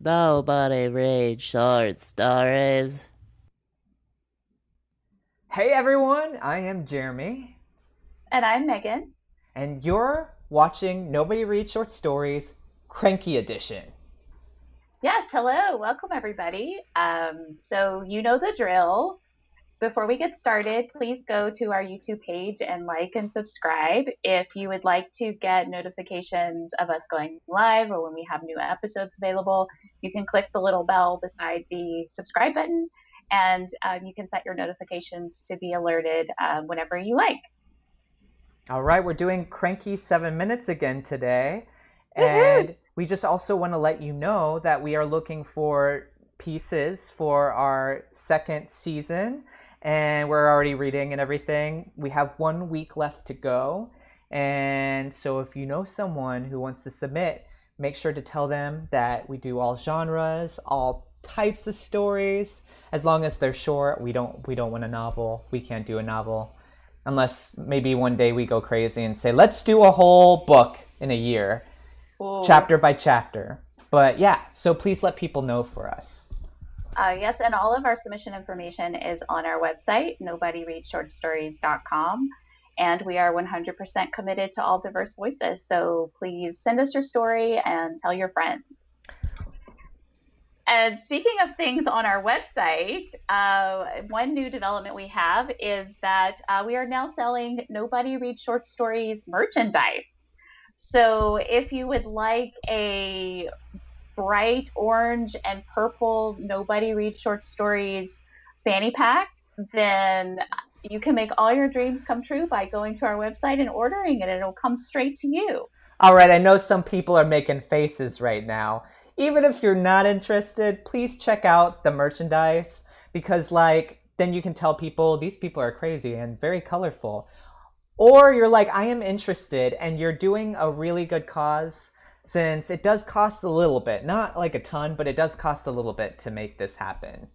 Nobody reads short stories. Hey everyone, I am Jeremy. And I'm Megan. And you're watching Nobody Reads Short Stories Cranky Edition. Yes, hello. Welcome everybody. Um, so, you know the drill. Before we get started, please go to our YouTube page and like and subscribe. If you would like to get notifications of us going live or when we have new episodes available, you can click the little bell beside the subscribe button and um, you can set your notifications to be alerted uh, whenever you like. All right, we're doing Cranky Seven Minutes again today. And we just also want to let you know that we are looking for pieces for our second season and we're already reading and everything. We have one week left to go. And so if you know someone who wants to submit, make sure to tell them that we do all genres, all types of stories. As long as they're short, we don't we don't want a novel. We can't do a novel. Unless maybe one day we go crazy and say, let's do a whole book in a year, chapter by chapter. But yeah, so please let people know for us. Uh, yes, and all of our submission information is on our website, nobodyreadshortstories.com. And we are 100% committed to all diverse voices. So please send us your story and tell your friends. And speaking of things on our website, uh, one new development we have is that uh, we are now selling Nobody Reads Short Stories merchandise. So if you would like a bright orange and purple nobody reads short stories fanny pack, then you can make all your dreams come true by going to our website and ordering it. It'll come straight to you. All right, I know some people are making faces right now. Even if you're not interested, please check out the merchandise because, like, then you can tell people these people are crazy and very colorful. Or you're like, I am interested and you're doing a really good cause since it does cost a little bit, not like a ton, but it does cost a little bit to make this happen.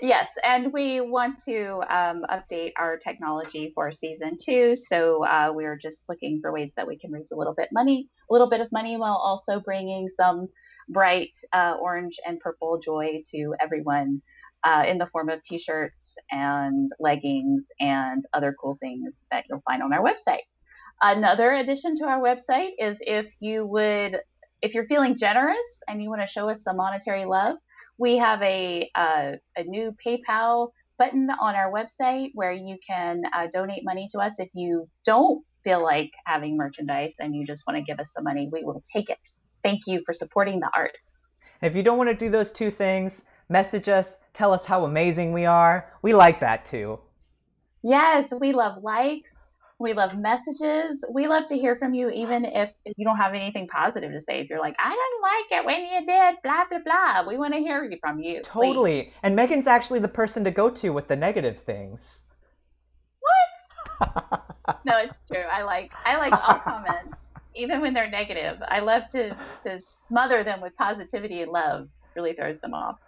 Yes, and we want to um, update our technology for season two. So uh, we're just looking for ways that we can raise a little bit money, a little bit of money, while also bringing some bright uh, orange and purple joy to everyone uh, in the form of T-shirts and leggings and other cool things that you'll find on our website. Another addition to our website is if you would, if you're feeling generous and you want to show us some monetary love, we have a, uh, a new PayPal button on our website where you can uh, donate money to us. If you don't feel like having merchandise and you just want to give us some money, we will take it. Thank you for supporting the arts. If you don't want to do those two things, message us, tell us how amazing we are. We like that too. Yes, we love likes, we love messages. We love to hear from you, even if you don't have anything positive to say. If you're like, I didn't like it when you did, blah, blah, blah. We want to hear from you. Totally. Please. And Megan's actually the person to go to with the negative things. What? no, it's true. I like I like all comments, even when they're negative. I love to to smother them with positivity and love. Really throws them off.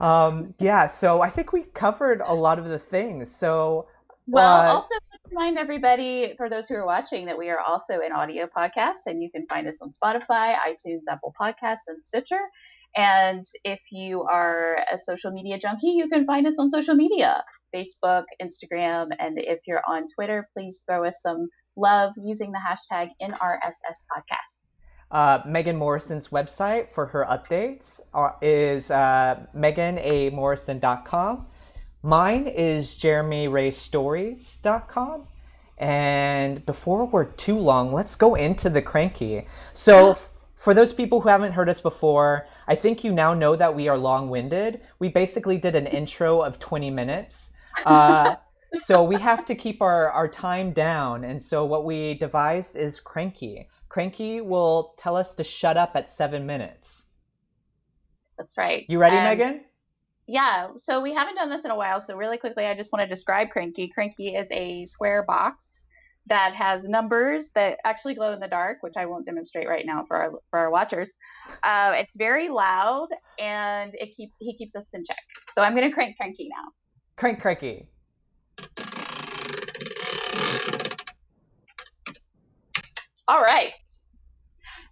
Um, yeah, so I think we covered a lot of the things. So well, uh, also remind everybody, for those who are watching, that we are also an audio podcast, and you can find us on Spotify, iTunes, Apple Podcasts, and Stitcher. And if you are a social media junkie, you can find us on social media Facebook, Instagram, and if you're on Twitter, please throw us some love using the hashtag NRSS podcast. Uh, Megan Morrison's website for her updates are, is uh, meganamorrison.com. Mine is jeremyraystories.com. And before we're too long, let's go into the cranky. So, for those people who haven't heard us before, I think you now know that we are long winded. We basically did an intro of 20 minutes. Uh, so, we have to keep our, our time down. And so, what we devised is cranky. Cranky will tell us to shut up at seven minutes. That's right. You ready, Megan? Yeah, so we haven't done this in a while. So really quickly, I just want to describe Cranky. Cranky is a square box that has numbers that actually glow in the dark, which I won't demonstrate right now for our for our watchers. Uh, it's very loud and it keeps he keeps us in check. So I'm going to crank Cranky now. Crank Cranky. All right.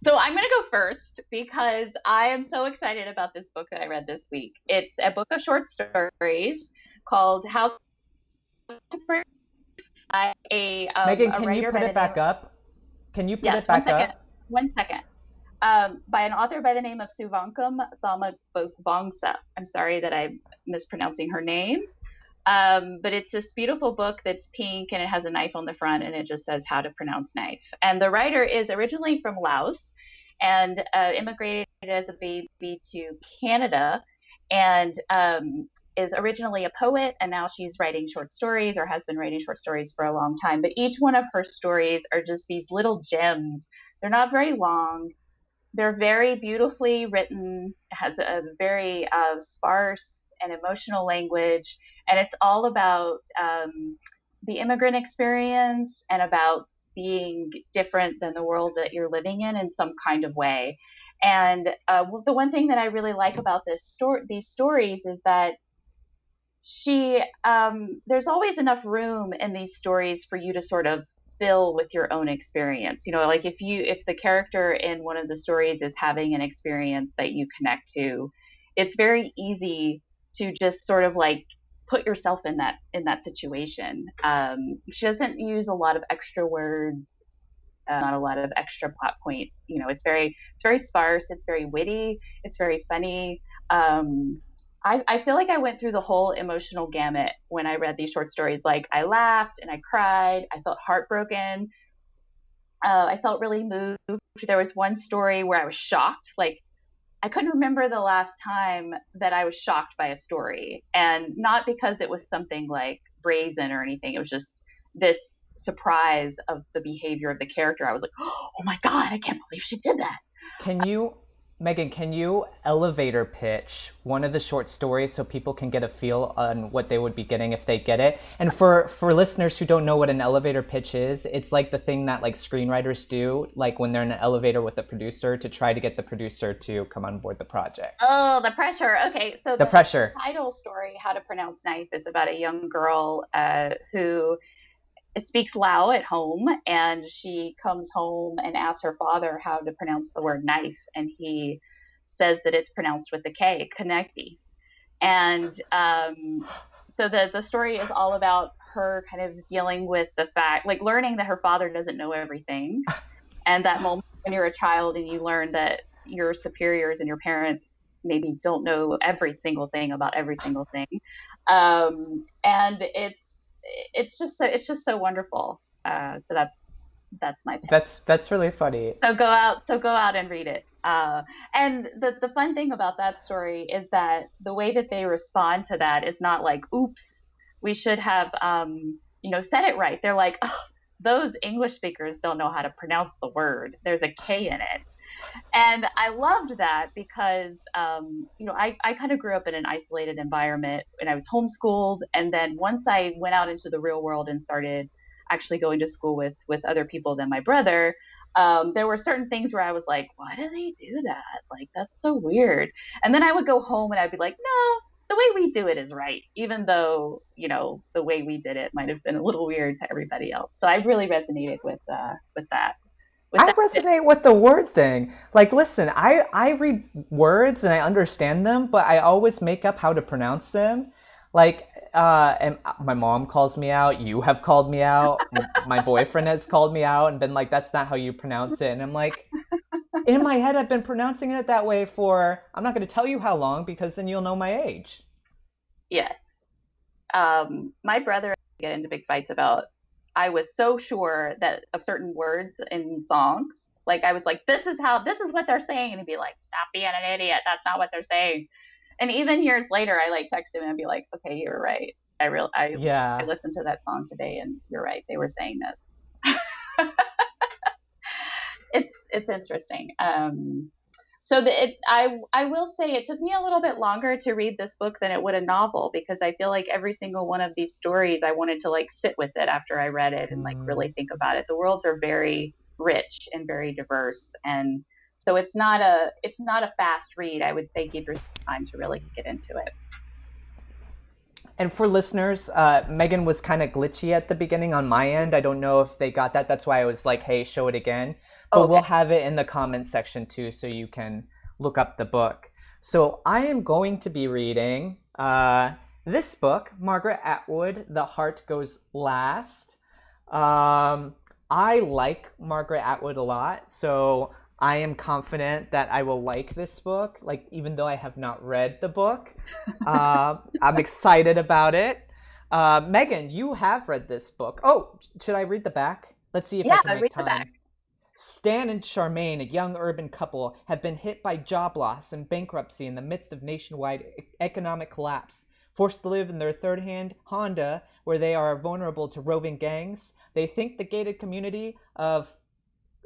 So I'm going to go first because I am so excited about this book that I read this week. It's a book of short stories called How to Print. A, um, Megan, can you put it back up? Can you put Yes, it back second. up? One second. Um, by an author by the name of Souvankham Thammavongsa. I'm sorry that I'm mispronouncing her name. Um, but it's this beautiful book that's pink and it has a knife on the front and it just says how to pronounce knife. And the writer is originally from Laos and uh, immigrated as a baby to Canada and um, is originally a poet and now she's writing short stories or has been writing short stories for a long time. But each one of her stories are just these little gems. They're not very long. They're very beautifully written, has a very uh, sparse and emotional language, and it's all about um, the immigrant experience and about being different than the world that you're living in in some kind of way. And uh, the one thing that I really like about this story, these stories, is that she um, there's always enough room in these stories for you to sort of fill with your own experience. You know, like if you if the character in one of the stories is having an experience that you connect to, it's very easy to just sort of like put yourself in that in that situation. Um, she doesn't use a lot of extra words, uh, not a lot of extra plot points. You know, it's very it's very sparse. It's very witty. It's very funny. Um, I, I feel like I went through the whole emotional gamut when I read these short stories. Like I laughed and I cried. I felt heartbroken. Uh, I felt really moved. There was one story where I was shocked. Like I couldn't remember the last time that I was shocked by a story, and not because it was something like brazen or anything. It was just this surprise of the behavior of the character. I was like, oh my god, I can't believe she did that. Can you, Megan, can you elevator pitch one of the short stories so people can get a feel on what they would be getting if they get it? And for for listeners who don't know what an elevator pitch is, it's like the thing that like screenwriters do, like when they're in an elevator with the producer to try to get the producer to come on board the project. Oh, the pressure. Okay, so The pressure. title story, How to Pronounce Knife, is about a young girl uh, who speaks Lao at home, and she comes home and asks her father how to pronounce the word knife, and he says that it's pronounced with the K, Kanekti. And um, so the the story is all about her kind of dealing with the fact, like learning that her father doesn't know everything, and that moment when you're a child and you learn that your superiors and your parents maybe don't know every single thing about every single thing um, and it's it's just so it's just so wonderful. Uh, so that's that's my pick. That's that's really funny. so go out so go out and read it. Uh, and the the fun thing about that story is that the way that they respond to that is not like oops we should have um, you know said it right. They're like oh, those english speakers don't know how to pronounce the word. There's a k in it and I loved that because, um, you know, I, I kind of grew up in an isolated environment and I was homeschooled. And then once I went out into the real world and started actually going to school with, with other people than my brother, um, there were certain things where I was like, why do they do that? Like, that's so weird. And then I would go home and I'd be like, no, the way we do it is right, even though, you know, the way we did it might have been a little weird to everybody else. So I really resonated with, uh, with that. I resonate with the word thing. Like, listen, I I read words and I understand them, but I always make up how to pronounce them. Like, uh, and my mom calls me out. You have called me out. my boyfriend has called me out and been like, "That's not how you pronounce it." And I'm like, in my head, I've been pronouncing it that way for. I'm not going to tell you how long because then you'll know my age. Yes. Um, my brother and I get into big fights about. I was so sure that of certain words in songs, like I was like, "This is how. This is what they're saying," and he'd be like, "Stop being an idiot. That's not what they're saying." And even years later, I like text him and be like, "Okay, you're right. I real I Yeah. I listened to that song today, and you're right. They were saying this." it's it's interesting. Um, so the, it, I I will say it took me a little bit longer to read this book than it would a novel because I feel like every single one of these stories I wanted to like sit with it after I read it and like Mm. really think about it. The worlds are very rich and very diverse, and so it's not a it's not a fast read. I would say give yourself time to really get into it. And for listeners, uh, Megan was kind of glitchy at the beginning on my end. I don't know if they got that. That's why I was like, hey, show it again. But Okay. we'll have it in the comments section too, so you can look up the book. So I am going to be reading uh, this book, Margaret Atwood, The Heart Goes Last. Um, I like Margaret Atwood a lot, so I am confident that I will like this book. Like even though I have not read the book, uh, I'm excited about it. Uh, Megan, you have read this book. Oh, should I read the back? Let's see if I Yeah, can make read the back. Stan and Charmaine, a young urban couple, have been hit by job loss and bankruptcy in the midst of nationwide economic collapse. Forced to live in their third hand Honda, where they are vulnerable to roving gangs, they think the gated community of.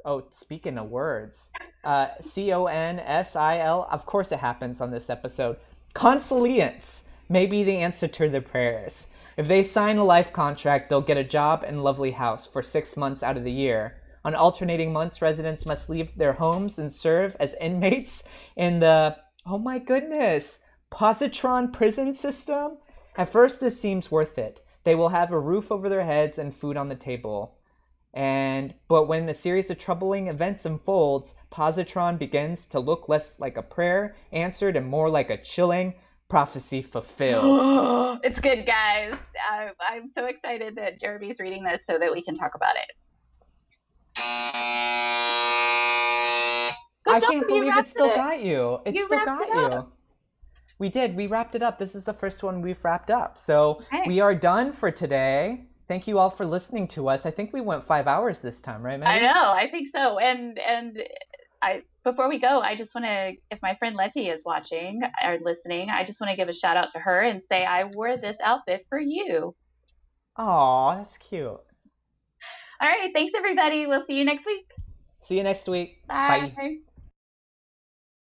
Oh, speaking of words, uh, C O N S I L, of course it happens on this episode. Consilience may be the answer to their prayers. If they sign a life contract, they'll get a job and lovely house for six months out of the year. On alternating months, residents must leave their homes and serve as inmates in the, oh my goodness, positron prison system? At first, this seems worth it. They will have a roof over their heads and food on the table. And but when a series of troubling events unfolds, positron begins to look less like a prayer answered and more like a chilling prophecy fulfilled. it's good, guys. I'm, I'm so excited that Jeremy's reading this so that we can talk about it. Good I job, can't believe it still it. got you. It You still got it you. We did. We wrapped it up. This is the first one we've wrapped up. So Okay. we are done for today. Thank you all for listening to us. I think we went five hours this time, right, man? I know. I think so. And and I before we go, I just want to, if my friend Letty is watching or listening, I just want to give a shout out to her and say I wore this outfit for you. Aw, that's cute. All right. Thanks, everybody. We'll see you next week. See you next week. Bye.